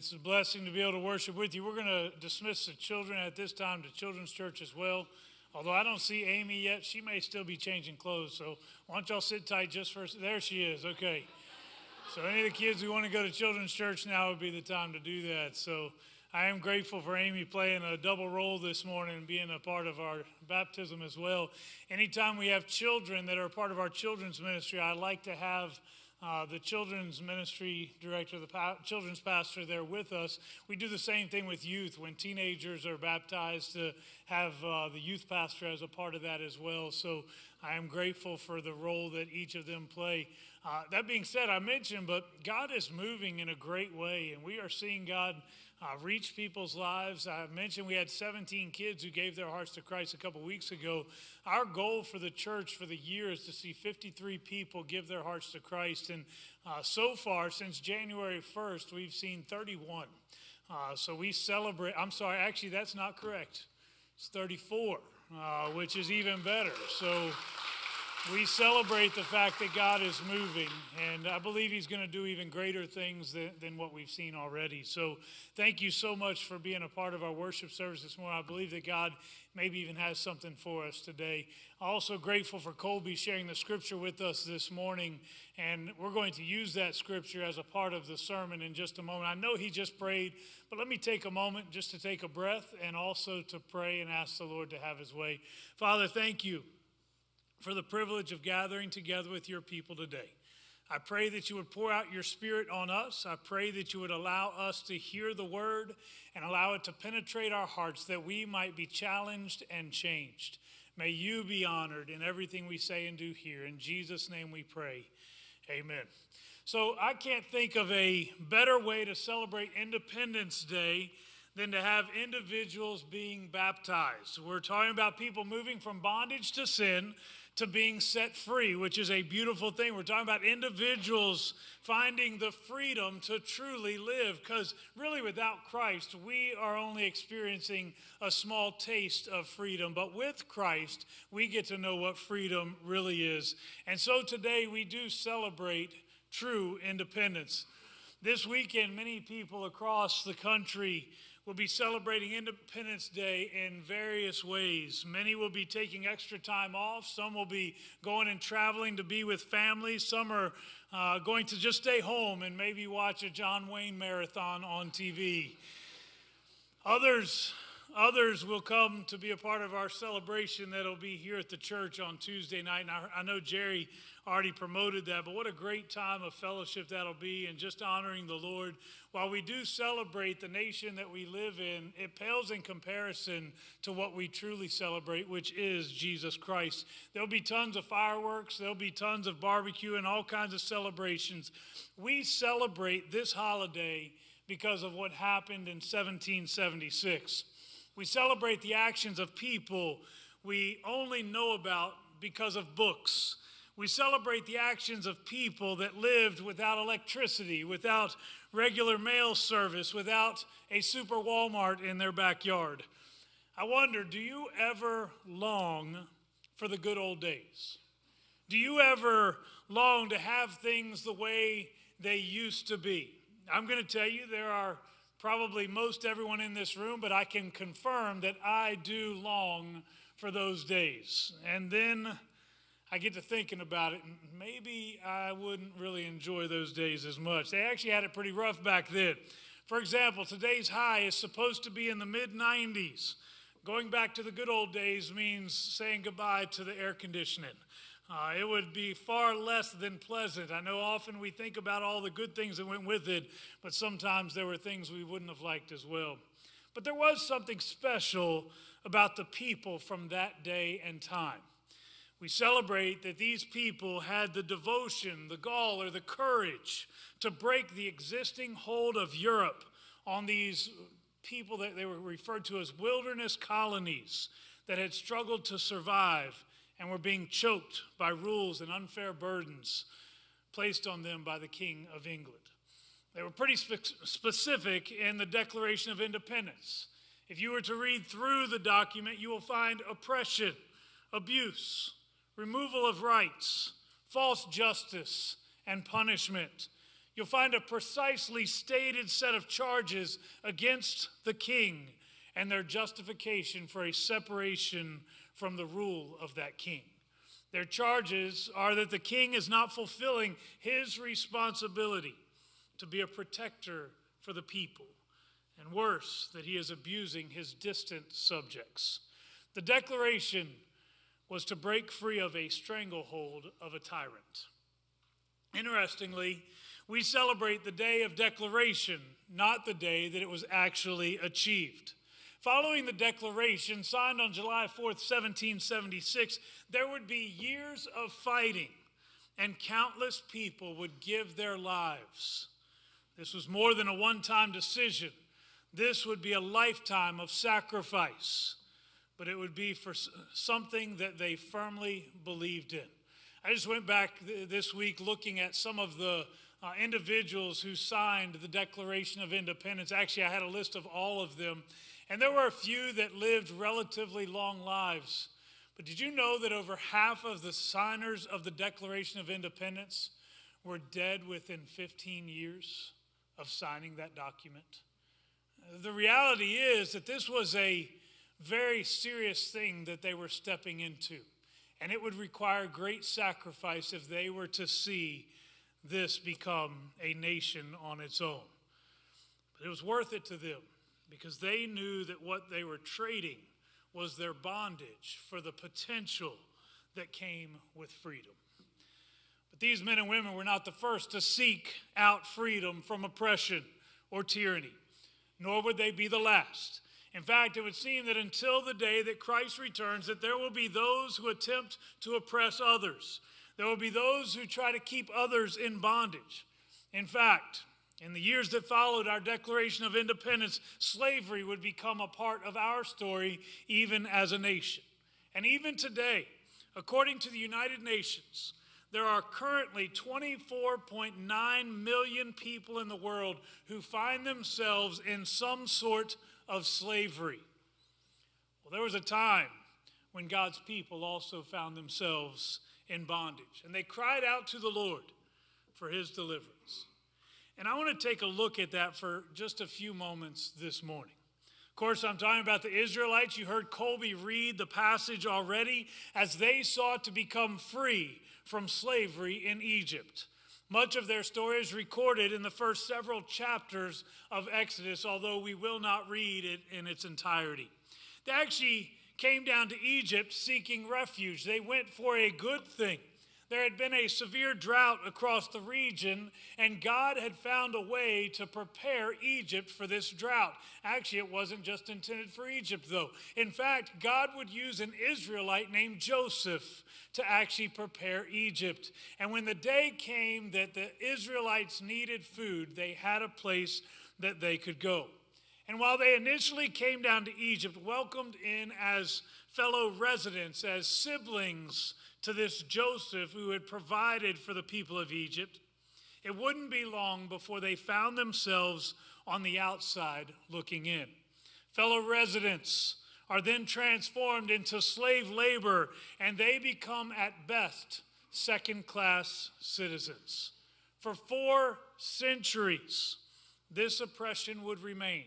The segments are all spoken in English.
It's a blessing to be able to worship with you. We're going to dismiss the children at this time to Children's Church as well. Although I don't see Amy yet, she may still be changing clothes. So why don't y'all sit tight just for there she is. Okay. So any of the kids who want to go to Children's Church now would be the time to do that. So I am grateful for Amy playing a double role this morning and being a part of our baptism as well. Anytime we have children that are part of our children's ministry, I like to have uh, the children's ministry director, the pa- children's pastor there with us. We do the same thing with youth when teenagers are baptized to have uh, the youth pastor as a part of that as well. So I am grateful for the role that each of them play. Uh, that being said, I mentioned, but God is moving in a great way, and we are seeing God uh, reach people's lives. I mentioned we had 17 kids who gave their hearts to Christ a couple weeks ago. Our goal for the church for the year is to see 53 people give their hearts to Christ. And uh, so far, since January 1st, we've seen 31. Uh, so we celebrate, I'm sorry, actually, that's not correct. It's 34, uh, which is even better. So we celebrate the fact that God is moving, and I believe He's going to do even greater things than, than, what we've seen already. So, thank you so much for being a part of our worship service this morning. I believe that God maybe even has something for us today. Also, grateful for Colby sharing the scripture with us this morning, and we're going to use that scripture as a part of the sermon in just a moment. I know he just prayed, but let me take a moment just to take a breath and also to pray and ask the Lord to have His way. Father, thank you for the privilege of gathering together with your people today. I pray that you would pour out your spirit on us. I pray that you would allow us to hear the word and allow it to penetrate our hearts that we might be challenged and changed. May you be honored in everything we say and do here. In Jesus' name we pray. Amen. So I can't think of a better way to celebrate Independence Day than to have individuals being baptized. We're talking about people moving from bondage to sin to being set free, which is a beautiful thing. We're talking about individuals finding the freedom to truly live, because really, without Christ, we are only experiencing a small taste of freedom. But with Christ, we get to know what freedom really is. And so today, we do celebrate true independence. This weekend, many people across the country will be celebrating Independence Day in various ways. Many will be taking extra time off. Some will be going and traveling to be with families. Some are uh, going to just stay home and maybe watch a John Wayne marathon on TV. Others, others will come to be a part of our celebration that'll be here at the church on Tuesday night. And I, I know Jerry already promoted that, but what a great time of fellowship that'll be and just honoring the Lord. While we do celebrate the nation that we live in, it pales in comparison to what we truly celebrate, which is Jesus Christ. There'll be tons of fireworks, there'll be tons of barbecue and all kinds of celebrations. We celebrate this holiday because of what happened in 1776. We celebrate the actions of people we only know about because of books we celebrate the actions of people that lived without electricity, without regular mail service, without a super Walmart in their backyard. I wonder do you ever long for the good old days? Do you ever long to have things the way they used to be? I'm going to tell you, there are probably most everyone in this room, but I can confirm that I do long for those days. And then I get to thinking about it, and maybe I wouldn't really enjoy those days as much. They actually had it pretty rough back then. For example, today's high is supposed to be in the mid 90s. Going back to the good old days means saying goodbye to the air conditioning. Uh, it would be far less than pleasant. I know often we think about all the good things that went with it, but sometimes there were things we wouldn't have liked as well. But there was something special about the people from that day and time. We celebrate that these people had the devotion, the gall, or the courage to break the existing hold of Europe on these people that they were referred to as wilderness colonies that had struggled to survive and were being choked by rules and unfair burdens placed on them by the King of England. They were pretty spe- specific in the Declaration of Independence. If you were to read through the document, you will find oppression, abuse, removal of rights, false justice, and punishment. you'll find a precisely stated set of charges against the king and their justification for a separation from the rule of that king. Their charges are that the king is not fulfilling his responsibility to be a protector for the people, and worse, that he is abusing his distant subjects. The declaration was to break free of a stranglehold of a tyrant. Interestingly, we celebrate the day of declaration, not the day that it was actually achieved. Following the declaration signed on July 4th, 1776, there would be years of fighting, and countless people would give their lives. This was more than a one time decision, this would be a lifetime of sacrifice, but it would be for something that they firmly believed in. I just went back this week looking at some of the uh, individuals who signed the Declaration of Independence. Actually, I had a list of all of them. And there were a few that lived relatively long lives. But did you know that over half of the signers of the Declaration of Independence were dead within 15 years of signing that document? The reality is that this was a very serious thing that they were stepping into. And it would require great sacrifice if they were to see this become a nation on its own. But it was worth it to them because they knew that what they were trading was their bondage for the potential that came with freedom. But these men and women were not the first to seek out freedom from oppression or tyranny, nor would they be the last. In fact, it would seem that until the day that Christ returns, that there will be those who attempt to oppress others. There will be those who try to keep others in bondage. In fact, in the years that followed our Declaration of Independence, slavery would become a part of our story, even as a nation. And even today, according to the United Nations, there are currently 24.9 million people in the world who find themselves in some sort of slavery. Well, there was a time when God's people also found themselves in bondage, and they cried out to the Lord for his deliverance. And I want to take a look at that for just a few moments this morning. Of course, I'm talking about the Israelites. You heard Colby read the passage already as they sought to become free from slavery in Egypt. Much of their story is recorded in the first several chapters of Exodus, although we will not read it in its entirety. They actually came down to Egypt seeking refuge. They went for a good thing. There had been a severe drought across the region, and God had found a way to prepare Egypt for this drought. Actually, it wasn't just intended for Egypt, though. In fact, God would use an Israelite named Joseph to actually prepare Egypt. And when the day came that the Israelites needed food, they had a place that they could go. And while they initially came down to Egypt, welcomed in as fellow residents, as siblings, to this Joseph who had provided for the people of Egypt, it wouldn't be long before they found themselves on the outside looking in. Fellow residents are then transformed into slave labor, and they become at best second class citizens. For four centuries, this oppression would remain,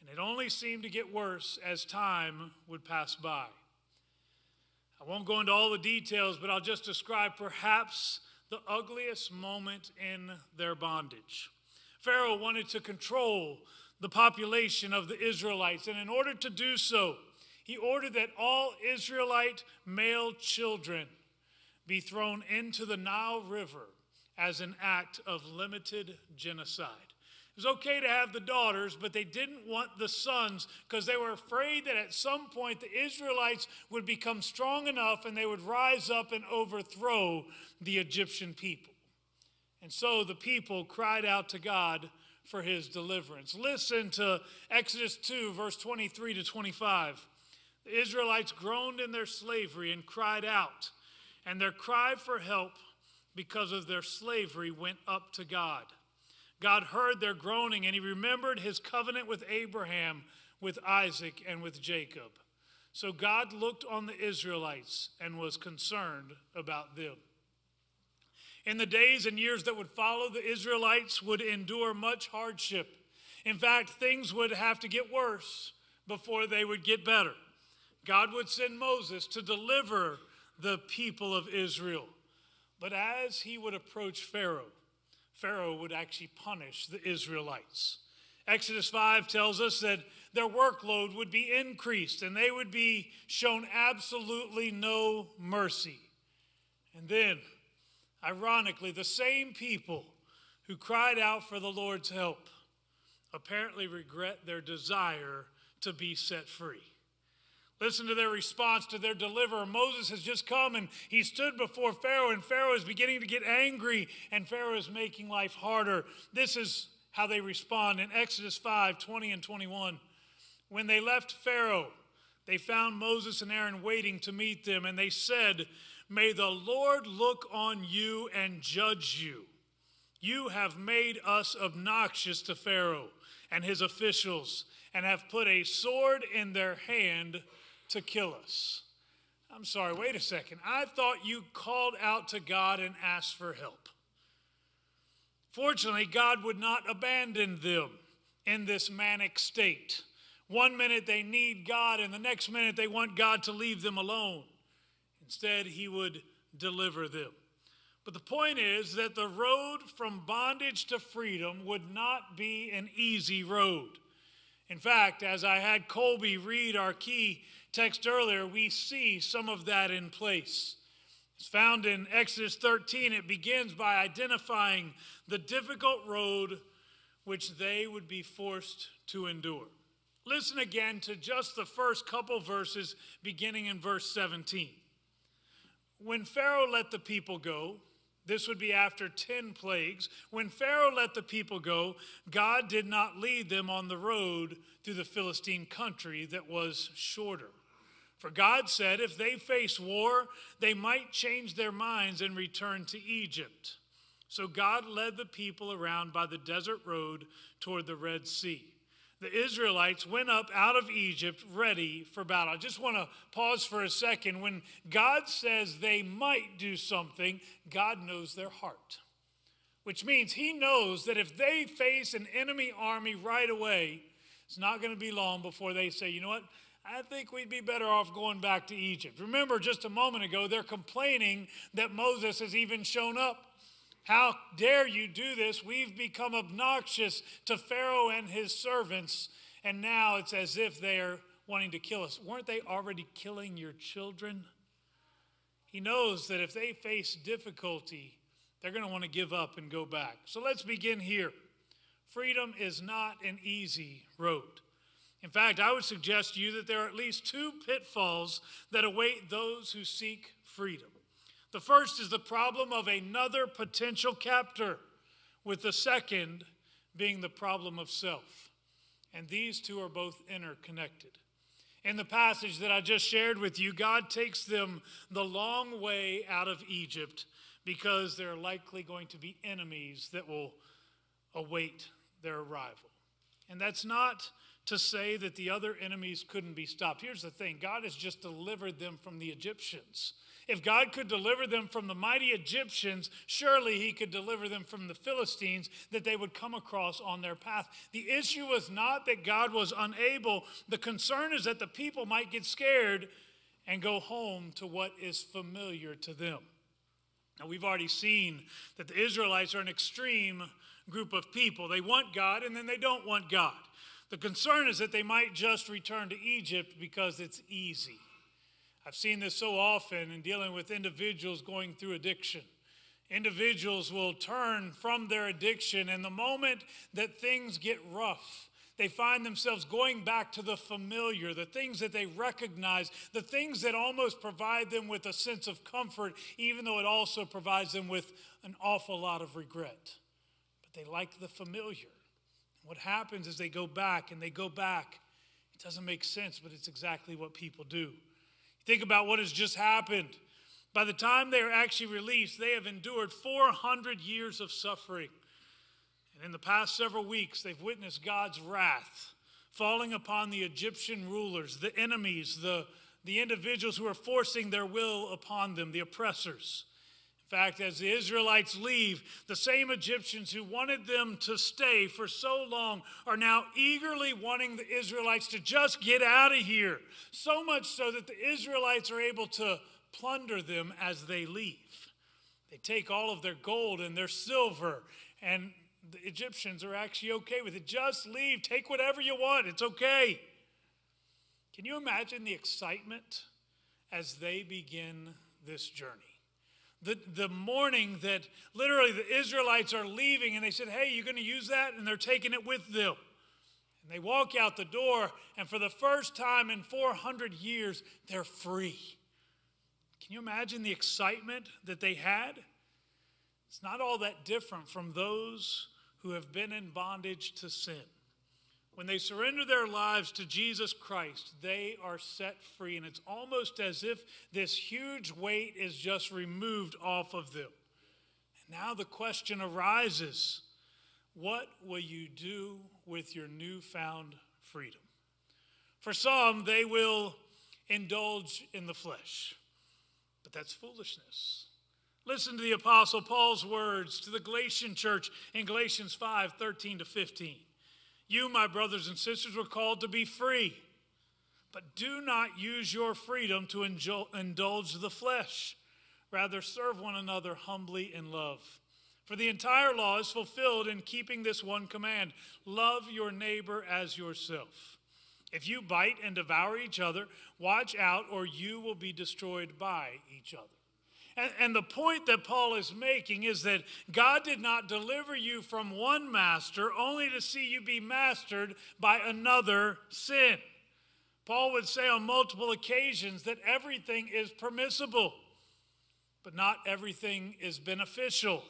and it only seemed to get worse as time would pass by. I won't go into all the details, but I'll just describe perhaps the ugliest moment in their bondage. Pharaoh wanted to control the population of the Israelites, and in order to do so, he ordered that all Israelite male children be thrown into the Nile River as an act of limited genocide was okay to have the daughters, but they didn't want the sons because they were afraid that at some point the Israelites would become strong enough and they would rise up and overthrow the Egyptian people. And so the people cried out to God for his deliverance. Listen to Exodus 2, verse 23 to 25. The Israelites groaned in their slavery and cried out, and their cry for help because of their slavery went up to God. God heard their groaning and he remembered his covenant with Abraham, with Isaac, and with Jacob. So God looked on the Israelites and was concerned about them. In the days and years that would follow, the Israelites would endure much hardship. In fact, things would have to get worse before they would get better. God would send Moses to deliver the people of Israel. But as he would approach Pharaoh, Pharaoh would actually punish the Israelites. Exodus 5 tells us that their workload would be increased and they would be shown absolutely no mercy. And then, ironically, the same people who cried out for the Lord's help apparently regret their desire to be set free. Listen to their response to their deliverer. Moses has just come and he stood before Pharaoh, and Pharaoh is beginning to get angry, and Pharaoh is making life harder. This is how they respond in Exodus 5 20 and 21. When they left Pharaoh, they found Moses and Aaron waiting to meet them, and they said, May the Lord look on you and judge you. You have made us obnoxious to Pharaoh and his officials, and have put a sword in their hand to kill us. I'm sorry, wait a second. I thought you called out to God and asked for help. Fortunately, God would not abandon them in this manic state. One minute they need God, and the next minute they want God to leave them alone. Instead, He would deliver them. But the point is that the road from bondage to freedom would not be an easy road. In fact, as I had Colby read our key text earlier, we see some of that in place. It's found in Exodus 13. It begins by identifying the difficult road which they would be forced to endure. Listen again to just the first couple verses beginning in verse 17. When Pharaoh let the people go, this would be after 10 plagues. When Pharaoh let the people go, God did not lead them on the road through the Philistine country that was shorter. For God said if they face war, they might change their minds and return to Egypt. So God led the people around by the desert road toward the Red Sea. The Israelites went up out of Egypt ready for battle. I just want to pause for a second. When God says they might do something, God knows their heart, which means He knows that if they face an enemy army right away, it's not going to be long before they say, you know what? I think we'd be better off going back to Egypt. Remember, just a moment ago, they're complaining that Moses has even shown up. How dare you do this? We've become obnoxious to Pharaoh and his servants, and now it's as if they're wanting to kill us. Weren't they already killing your children? He knows that if they face difficulty, they're going to want to give up and go back. So let's begin here. Freedom is not an easy road. In fact, I would suggest to you that there are at least two pitfalls that await those who seek freedom. The first is the problem of another potential captor, with the second being the problem of self. And these two are both interconnected. In the passage that I just shared with you, God takes them the long way out of Egypt because there are likely going to be enemies that will await their arrival. And that's not to say that the other enemies couldn't be stopped. Here's the thing God has just delivered them from the Egyptians. If God could deliver them from the mighty Egyptians, surely he could deliver them from the Philistines that they would come across on their path. The issue was not that God was unable, the concern is that the people might get scared and go home to what is familiar to them. Now, we've already seen that the Israelites are an extreme group of people. They want God and then they don't want God. The concern is that they might just return to Egypt because it's easy. I've seen this so often in dealing with individuals going through addiction. Individuals will turn from their addiction, and the moment that things get rough, they find themselves going back to the familiar, the things that they recognize, the things that almost provide them with a sense of comfort, even though it also provides them with an awful lot of regret. But they like the familiar. What happens is they go back and they go back. It doesn't make sense, but it's exactly what people do. Think about what has just happened. By the time they are actually released, they have endured 400 years of suffering. And in the past several weeks, they've witnessed God's wrath falling upon the Egyptian rulers, the enemies, the, the individuals who are forcing their will upon them, the oppressors. Fact, as the Israelites leave, the same Egyptians who wanted them to stay for so long are now eagerly wanting the Israelites to just get out of here. So much so that the Israelites are able to plunder them as they leave. They take all of their gold and their silver, and the Egyptians are actually okay with it. Just leave, take whatever you want, it's okay. Can you imagine the excitement as they begin this journey? The, the morning that literally the Israelites are leaving and they said, Hey, you're going to use that? And they're taking it with them. And they walk out the door, and for the first time in 400 years, they're free. Can you imagine the excitement that they had? It's not all that different from those who have been in bondage to sin. When they surrender their lives to Jesus Christ, they are set free. And it's almost as if this huge weight is just removed off of them. And now the question arises what will you do with your newfound freedom? For some, they will indulge in the flesh, but that's foolishness. Listen to the Apostle Paul's words to the Galatian church in Galatians 5 13 to 15. You, my brothers and sisters, were called to be free, but do not use your freedom to indulge the flesh. Rather, serve one another humbly in love. For the entire law is fulfilled in keeping this one command love your neighbor as yourself. If you bite and devour each other, watch out, or you will be destroyed by each other. And, and the point that Paul is making is that God did not deliver you from one master only to see you be mastered by another sin. Paul would say on multiple occasions that everything is permissible, but not everything is beneficial.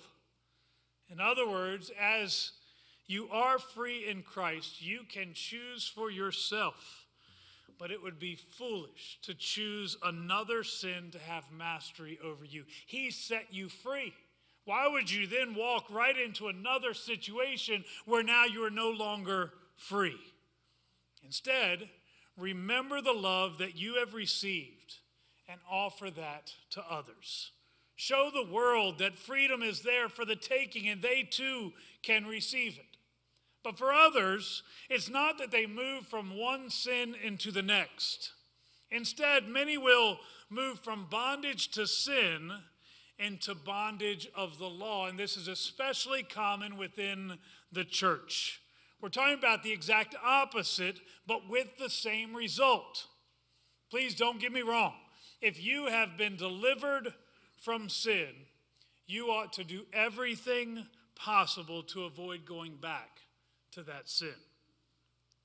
In other words, as you are free in Christ, you can choose for yourself but it would be foolish to choose another sin to have mastery over you. He set you free. Why would you then walk right into another situation where now you are no longer free? Instead, remember the love that you have received and offer that to others. Show the world that freedom is there for the taking and they too can receive it. But for others, it's not that they move from one sin into the next. Instead, many will move from bondage to sin into bondage of the law. And this is especially common within the church. We're talking about the exact opposite, but with the same result. Please don't get me wrong. If you have been delivered from sin, you ought to do everything possible to avoid going back to that sin.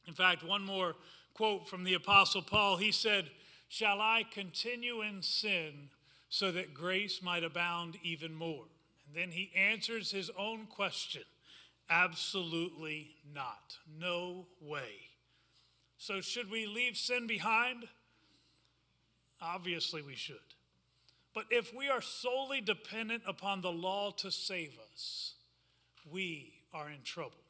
In fact, one more quote from the Apostle Paul he said, Shall I continue in sin so that grace might abound even more? And then he answers his own question Absolutely not. No way. So, should we leave sin behind? Obviously, we should. But if we are solely dependent upon the law to save us, we are in trouble.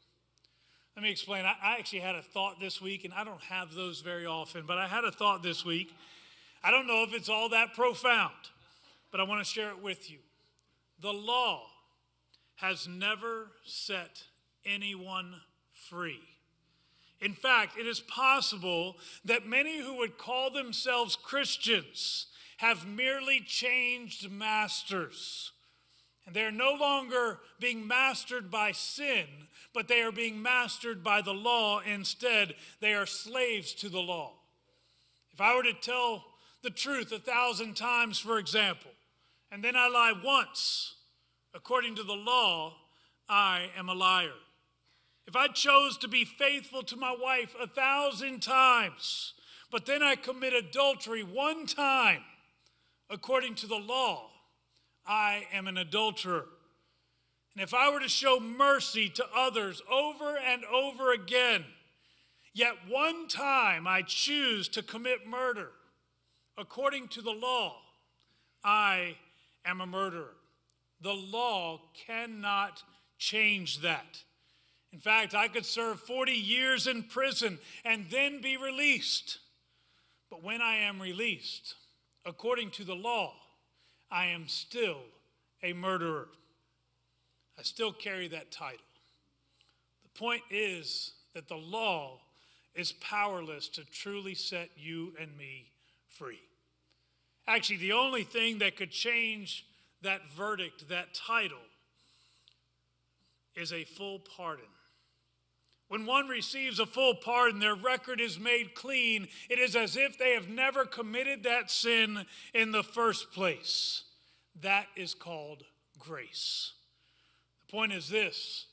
Let me explain. I, I actually had a thought this week, and I don't have those very often, but I had a thought this week. I don't know if it's all that profound, but I want to share it with you. The law has never set anyone free. In fact, it is possible that many who would call themselves Christians have merely changed masters. And they are no longer being mastered by sin, but they are being mastered by the law instead. They are slaves to the law. If I were to tell the truth a thousand times, for example, and then I lie once, according to the law, I am a liar. If I chose to be faithful to my wife a thousand times, but then I commit adultery one time, according to the law, I am an adulterer. And if I were to show mercy to others over and over again, yet one time I choose to commit murder, according to the law, I am a murderer. The law cannot change that. In fact, I could serve 40 years in prison and then be released. But when I am released, according to the law, I am still a murderer. I still carry that title. The point is that the law is powerless to truly set you and me free. Actually, the only thing that could change that verdict, that title, is a full pardon. When one receives a full pardon, their record is made clean. It is as if they have never committed that sin in the first place. That is called grace. Point is this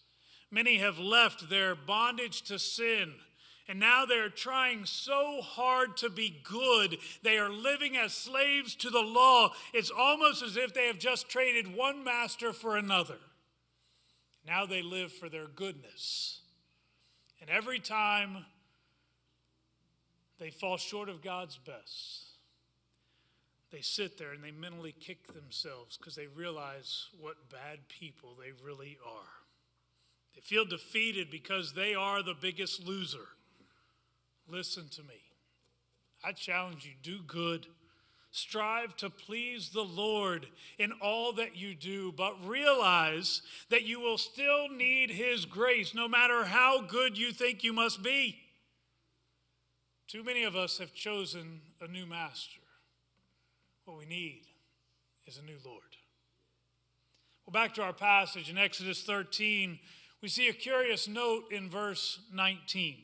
many have left their bondage to sin. And now they're trying so hard to be good. They are living as slaves to the law. It's almost as if they have just traded one master for another. Now they live for their goodness. And every time they fall short of God's best, they sit there and they mentally kick themselves because they realize what bad people they really are. They feel defeated because they are the biggest loser. Listen to me. I challenge you do good. Strive to please the Lord in all that you do, but realize that you will still need His grace no matter how good you think you must be. Too many of us have chosen a new master. What we need is a new Lord. Well, back to our passage in Exodus 13, we see a curious note in verse 19. It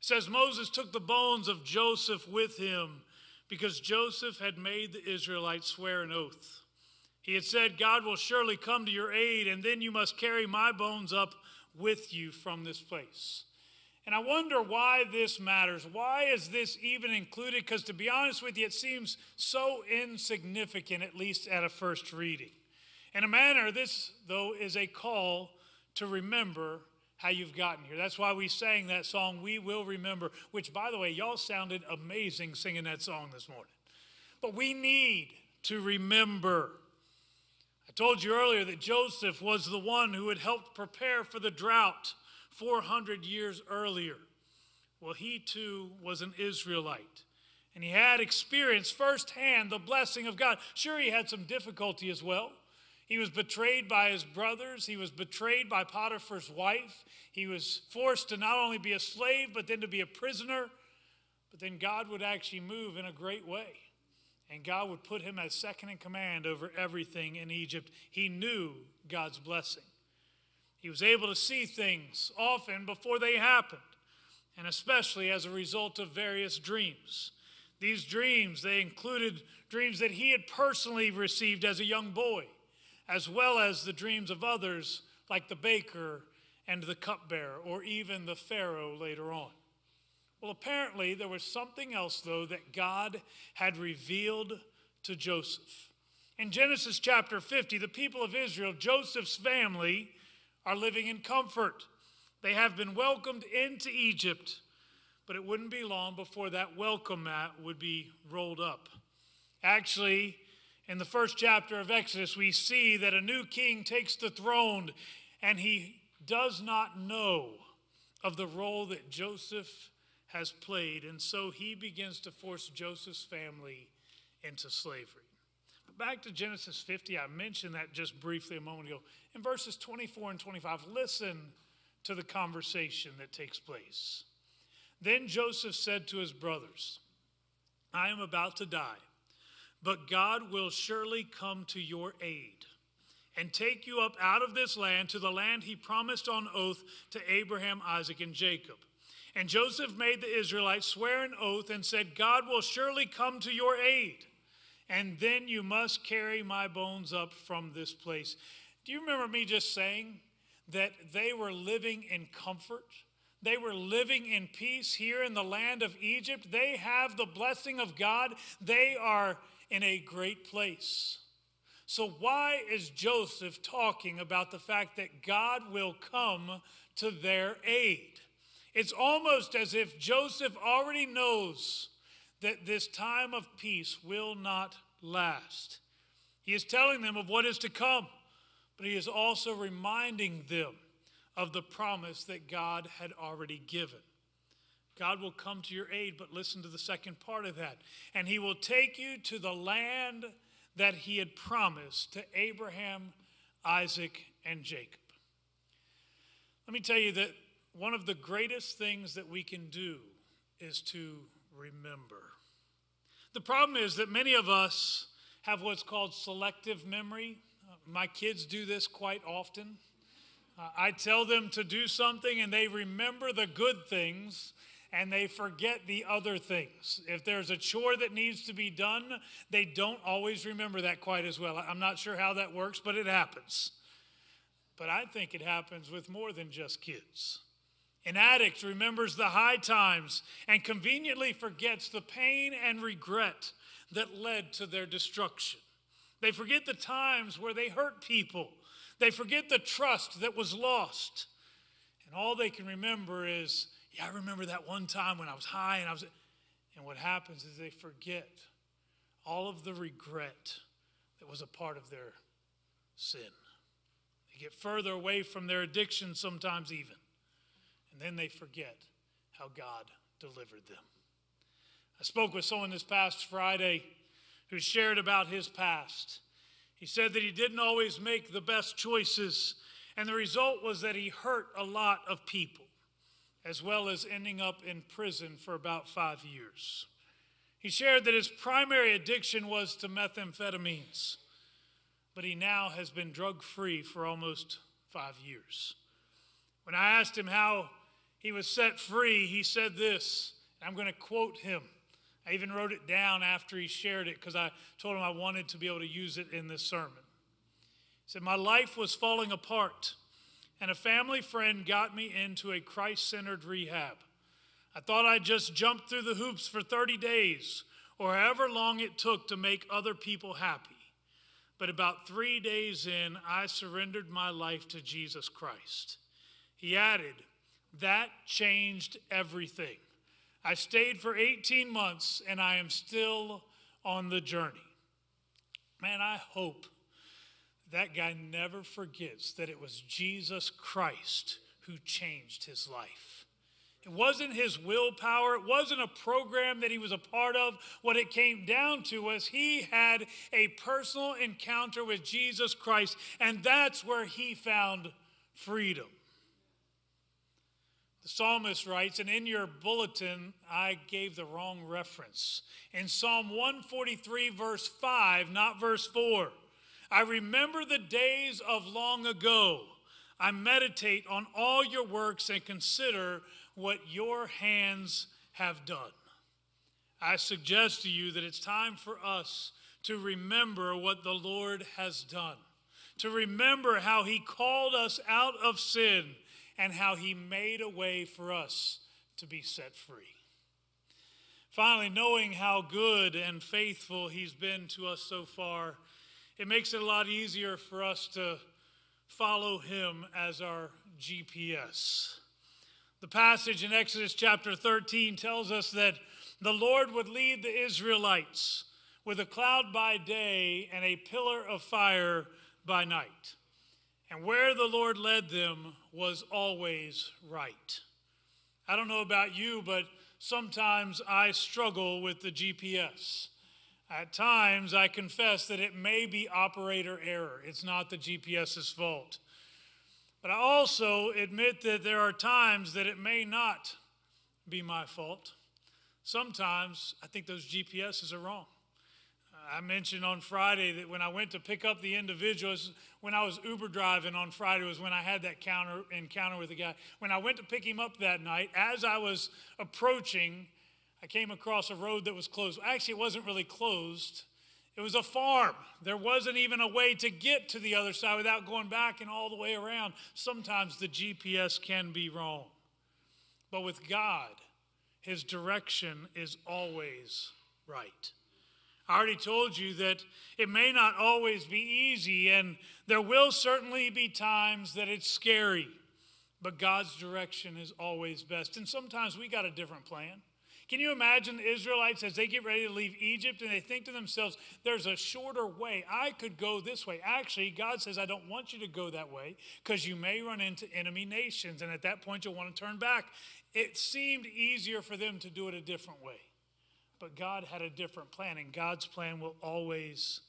says, Moses took the bones of Joseph with him because Joseph had made the Israelites swear an oath. He had said, God will surely come to your aid, and then you must carry my bones up with you from this place. And I wonder why this matters. Why is this even included? Because to be honest with you, it seems so insignificant, at least at a first reading. In a manner, this, though, is a call to remember how you've gotten here. That's why we sang that song, We Will Remember, which, by the way, y'all sounded amazing singing that song this morning. But we need to remember. I told you earlier that Joseph was the one who had helped prepare for the drought 400 years earlier. Well, he too was an Israelite. And he had experienced firsthand the blessing of God. Sure, he had some difficulty as well. He was betrayed by his brothers. He was betrayed by Potiphar's wife. He was forced to not only be a slave, but then to be a prisoner. But then God would actually move in a great way. And God would put him as second in command over everything in Egypt. He knew God's blessing. He was able to see things often before they happened, and especially as a result of various dreams. These dreams, they included dreams that he had personally received as a young boy as well as the dreams of others like the baker and the cupbearer, or even the Pharaoh later on. Well, apparently, there was something else, though, that God had revealed to Joseph. In Genesis chapter 50, the people of Israel, Joseph's family, are living in comfort. They have been welcomed into Egypt, but it wouldn't be long before that welcome mat would be rolled up. Actually, in the first chapter of Exodus, we see that a new king takes the throne and he does not know of the role that Joseph has played. And so he begins to force Joseph's family into slavery. But back to Genesis 50, I mentioned that just briefly a moment ago. In verses 24 and 25, listen to the conversation that takes place. Then Joseph said to his brothers, I am about to die but God will surely come to your aid and take you up out of this land to the land he promised on oath to Abraham, Isaac, and Jacob. And Joseph made the Israelites swear an oath and said, God will surely come to your aid, and then you must carry my bones up from this place. Do you remember me just saying that they were living in comfort? They were living in peace here in the land of Egypt. They have the blessing of God. They are in a great place. So, why is Joseph talking about the fact that God will come to their aid? It's almost as if Joseph already knows that this time of peace will not last. He is telling them of what is to come, but he is also reminding them of the promise that God had already given. God will come to your aid, but listen to the second part of that. And he will take you to the land that he had promised to Abraham, Isaac, and Jacob. Let me tell you that one of the greatest things that we can do is to remember. The problem is that many of us have what's called selective memory. My kids do this quite often. Uh, I tell them to do something and they remember the good things and they forget the other things. If there's a chore that needs to be done, they don't always remember that quite as well. I'm not sure how that works, but it happens. But I think it happens with more than just kids. An addict remembers the high times and conveniently forgets the pain and regret that led to their destruction. They forget the times where they hurt people. They forget the trust that was lost. And all they can remember is, yeah, I remember that one time when I was high and I was. And what happens is they forget all of the regret that was a part of their sin. They get further away from their addiction sometimes, even. And then they forget how God delivered them. I spoke with someone this past Friday who shared about his past. He said that he didn't always make the best choices, and the result was that he hurt a lot of people, as well as ending up in prison for about five years. He shared that his primary addiction was to methamphetamines, but he now has been drug free for almost five years. When I asked him how he was set free, he said this. And I'm going to quote him. I even wrote it down after he shared it because I told him I wanted to be able to use it in this sermon. He said, My life was falling apart, and a family friend got me into a Christ centered rehab. I thought I'd just jump through the hoops for 30 days or however long it took to make other people happy. But about three days in, I surrendered my life to Jesus Christ. He added, that changed everything. I stayed for 18 months and I am still on the journey. Man, I hope that guy never forgets that it was Jesus Christ who changed his life. It wasn't his willpower. It wasn't a program that he was a part of. What it came down to was he had a personal encounter with Jesus Christ, and that's where he found freedom. The psalmist writes, and in your bulletin, I gave the wrong reference. In Psalm 143, verse 5, not verse 4, I remember the days of long ago. I meditate on all your works and consider what your hands have done. I suggest to you that it's time for us to remember what the Lord has done, to remember how he called us out of sin and how he made a way for us to be set free. Finally, knowing how good and faithful he's been to us so far, it makes it a lot easier for us to follow him as our GPS. The passage in Exodus chapter 13 tells us that the Lord would lead the Israelites with a cloud by day and a pillar of fire by night. And where the Lord led them was always right. I don't know about you, but sometimes I struggle with the GPS. At times, I confess that it may be operator error. It's not the GPS's fault. But I also admit that there are times that it may not be my fault. Sometimes I think those GPSs are wrong. I mentioned on Friday that when I went to pick up the individuals, when I was Uber driving on Friday was when I had that counter, encounter with the guy. When I went to pick him up that night, as I was approaching, I came across a road that was closed. Actually, it wasn't really closed. It was a farm. There wasn't even a way to get to the other side without going back and all the way around. Sometimes the GPS can be wrong. But with God, his direction is always right. I already told you that it may not always be easy, and there will certainly be times that it's scary, but God's direction is always best. And sometimes we got a different plan. Can you imagine the Israelites as they get ready to leave Egypt and they think to themselves, there's a shorter way. I could go this way. Actually, God says, I don't want you to go that way because you may run into enemy nations. And at that point, you'll want to turn back. It seemed easier for them to do it a different way. But God had a different plan, and God's plan will always,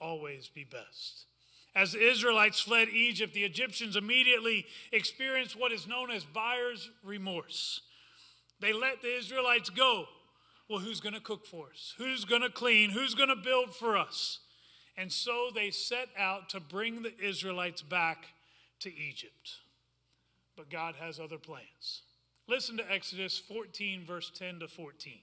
always be best. As the Israelites fled Egypt, the Egyptians immediately experienced what is known as buyer's remorse. They let the Israelites go. Well, who's going to cook for us? Who's going to clean? Who's going to build for us? And so they set out to bring the Israelites back to Egypt. But God has other plans. Listen to Exodus 14, verse 10 to 14.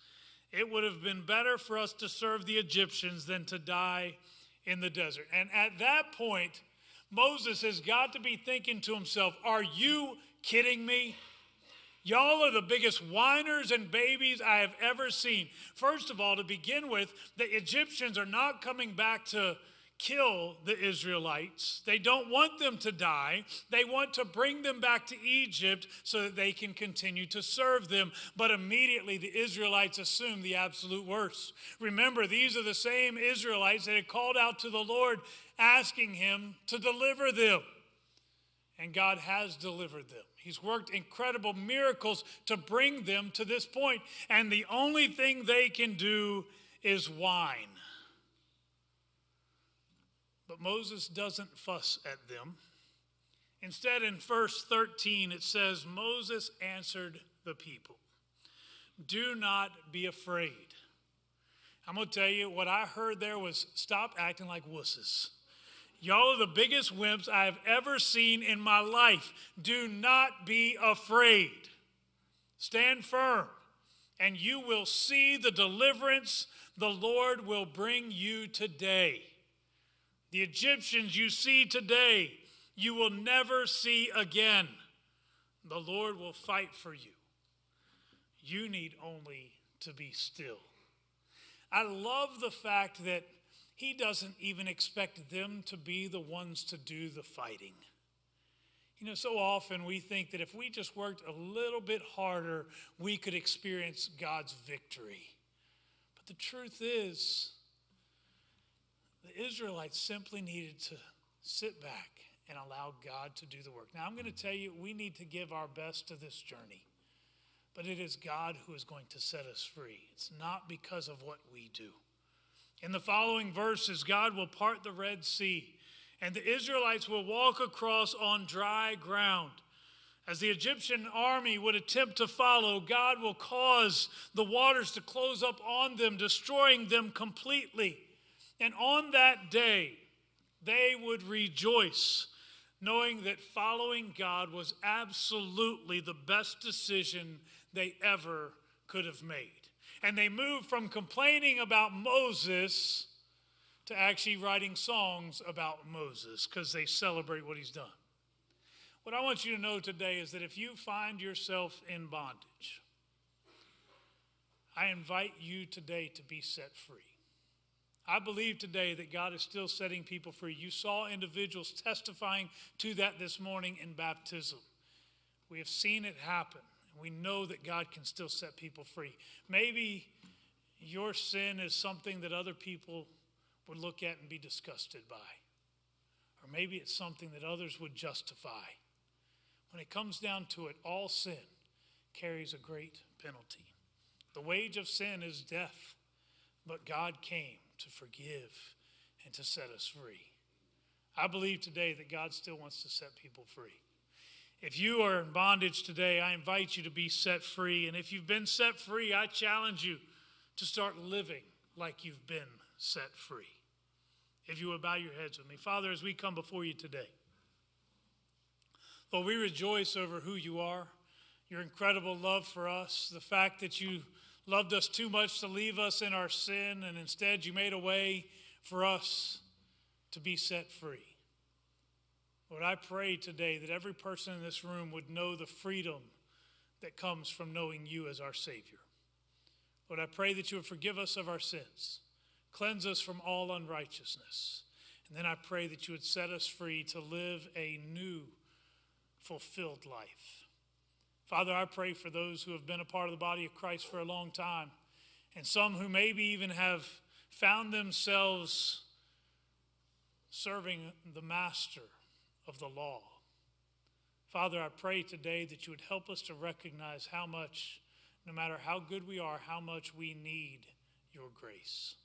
It would have been better for us to serve the Egyptians than to die in the desert. And at that point, Moses has got to be thinking to himself, Are you kidding me? Y'all are the biggest whiners and babies I have ever seen. First of all, to begin with, the Egyptians are not coming back to kill the Israelites. They don't want them to die. They want to bring them back to Egypt so that they can continue to serve them. But immediately the Israelites assume the absolute worst. Remember, these are the same Israelites that had called out to the Lord asking him to deliver them. And God has delivered them. He's worked incredible miracles to bring them to this point. And the only thing they can do is whine. But Moses doesn't fuss at them. Instead, in verse 13, it says, Moses answered the people, Do not be afraid. I'm going to tell you what I heard there was stop acting like wusses. Y'all are the biggest wimps I have ever seen in my life. Do not be afraid. Stand firm, and you will see the deliverance the Lord will bring you today. The Egyptians you see today, you will never see again. The Lord will fight for you. You need only to be still. I love the fact that he doesn't even expect them to be the ones to do the fighting. You know, so often we think that if we just worked a little bit harder, we could experience God's victory. But the truth is, the Israelites simply needed to sit back and allow God to do the work. Now, I'm going to tell you, we need to give our best to this journey, but it is God who is going to set us free. It's not because of what we do. In the following verses, God will part the Red Sea, and the Israelites will walk across on dry ground. As the Egyptian army would attempt to follow, God will cause the waters to close up on them, destroying them completely. And on that day, they would rejoice, knowing that following God was absolutely the best decision they ever could have made. And they moved from complaining about Moses to actually writing songs about Moses because they celebrate what he's done. What I want you to know today is that if you find yourself in bondage, I invite you today to be set free. I believe today that God is still setting people free. You saw individuals testifying to that this morning in baptism. We have seen it happen. We know that God can still set people free. Maybe your sin is something that other people would look at and be disgusted by. Or maybe it's something that others would justify. When it comes down to it, all sin carries a great penalty. The wage of sin is death, but God came to forgive and to set us free. I believe today that God still wants to set people free. If you are in bondage today, I invite you to be set free. And if you've been set free, I challenge you to start living like you've been set free. If you would bow your heads with me. Father, as we come before you today, Lord, we rejoice over who you are, your incredible love for us, the fact that you loved us too much to leave us in our sin, and instead you made a way for us to be set free. Lord, I pray today that every person in this room would know the freedom that comes from knowing you as our Savior. Lord, I pray that you would forgive us of our sins, cleanse us from all unrighteousness, And then I pray that you would set us free to live a new, fulfilled life. Father, I pray for those who have been a part of the body of Christ for a long time, and some who maybe even have found themselves serving the master of the law. Father, I pray today that you would help us to recognize how much, no matter how good we are, how much we need your grace.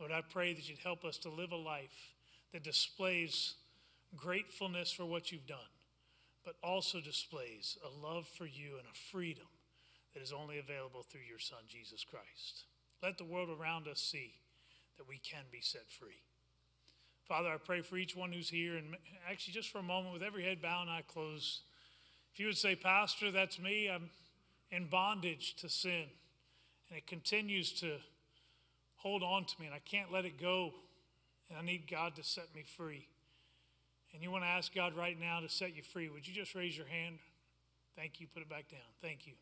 Lord, I pray that you'd help us to live a life that displays gratefulness for what you've done, but also displays a love for you and a freedom that is only available through your Son, Jesus Christ. Let the world around us see that we can be set free. Father, I pray for each one who's here, and actually, just for a moment, with every head bowed and eye closed, if you would say, Pastor, that's me, I'm in bondage to sin, and it continues to hold on to me, and I can't let it go, and I need God to set me free. And you want to ask God right now to set you free, would you just raise your hand? Thank you. Put it back down. Thank you.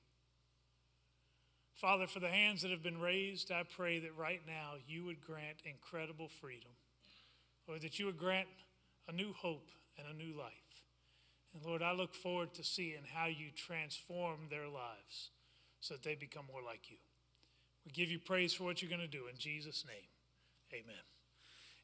Father, for the hands that have been raised, I pray that right now you would grant incredible freedom. Lord, that you would grant a new hope and a new life. And Lord, I look forward to seeing how you transform their lives so that they become more like you. We give you praise for what you're going to do. In Jesus' name, amen.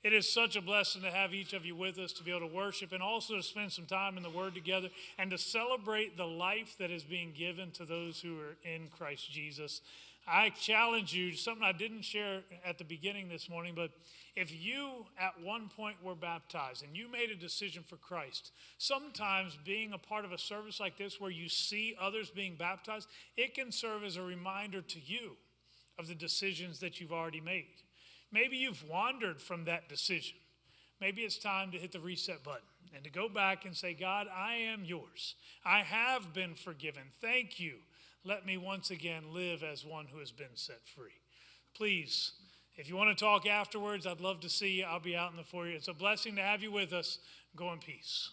It is such a blessing to have each of you with us to be able to worship and also to spend some time in the Word together and to celebrate the life that is being given to those who are in Christ Jesus. I challenge you, to something I didn't share at the beginning this morning, but if you at one point were baptized and you made a decision for Christ, sometimes being a part of a service like this where you see others being baptized, it can serve as a reminder to you of the decisions that you've already made. Maybe you've wandered from that decision. Maybe it's time to hit the reset button and to go back and say, God, I am yours. I have been forgiven. Thank you let me once again live as one who has been set free. Please, if you want to talk afterwards, I'd love to see you. I'll be out in the foyer. It's a blessing to have you with us. Go in peace.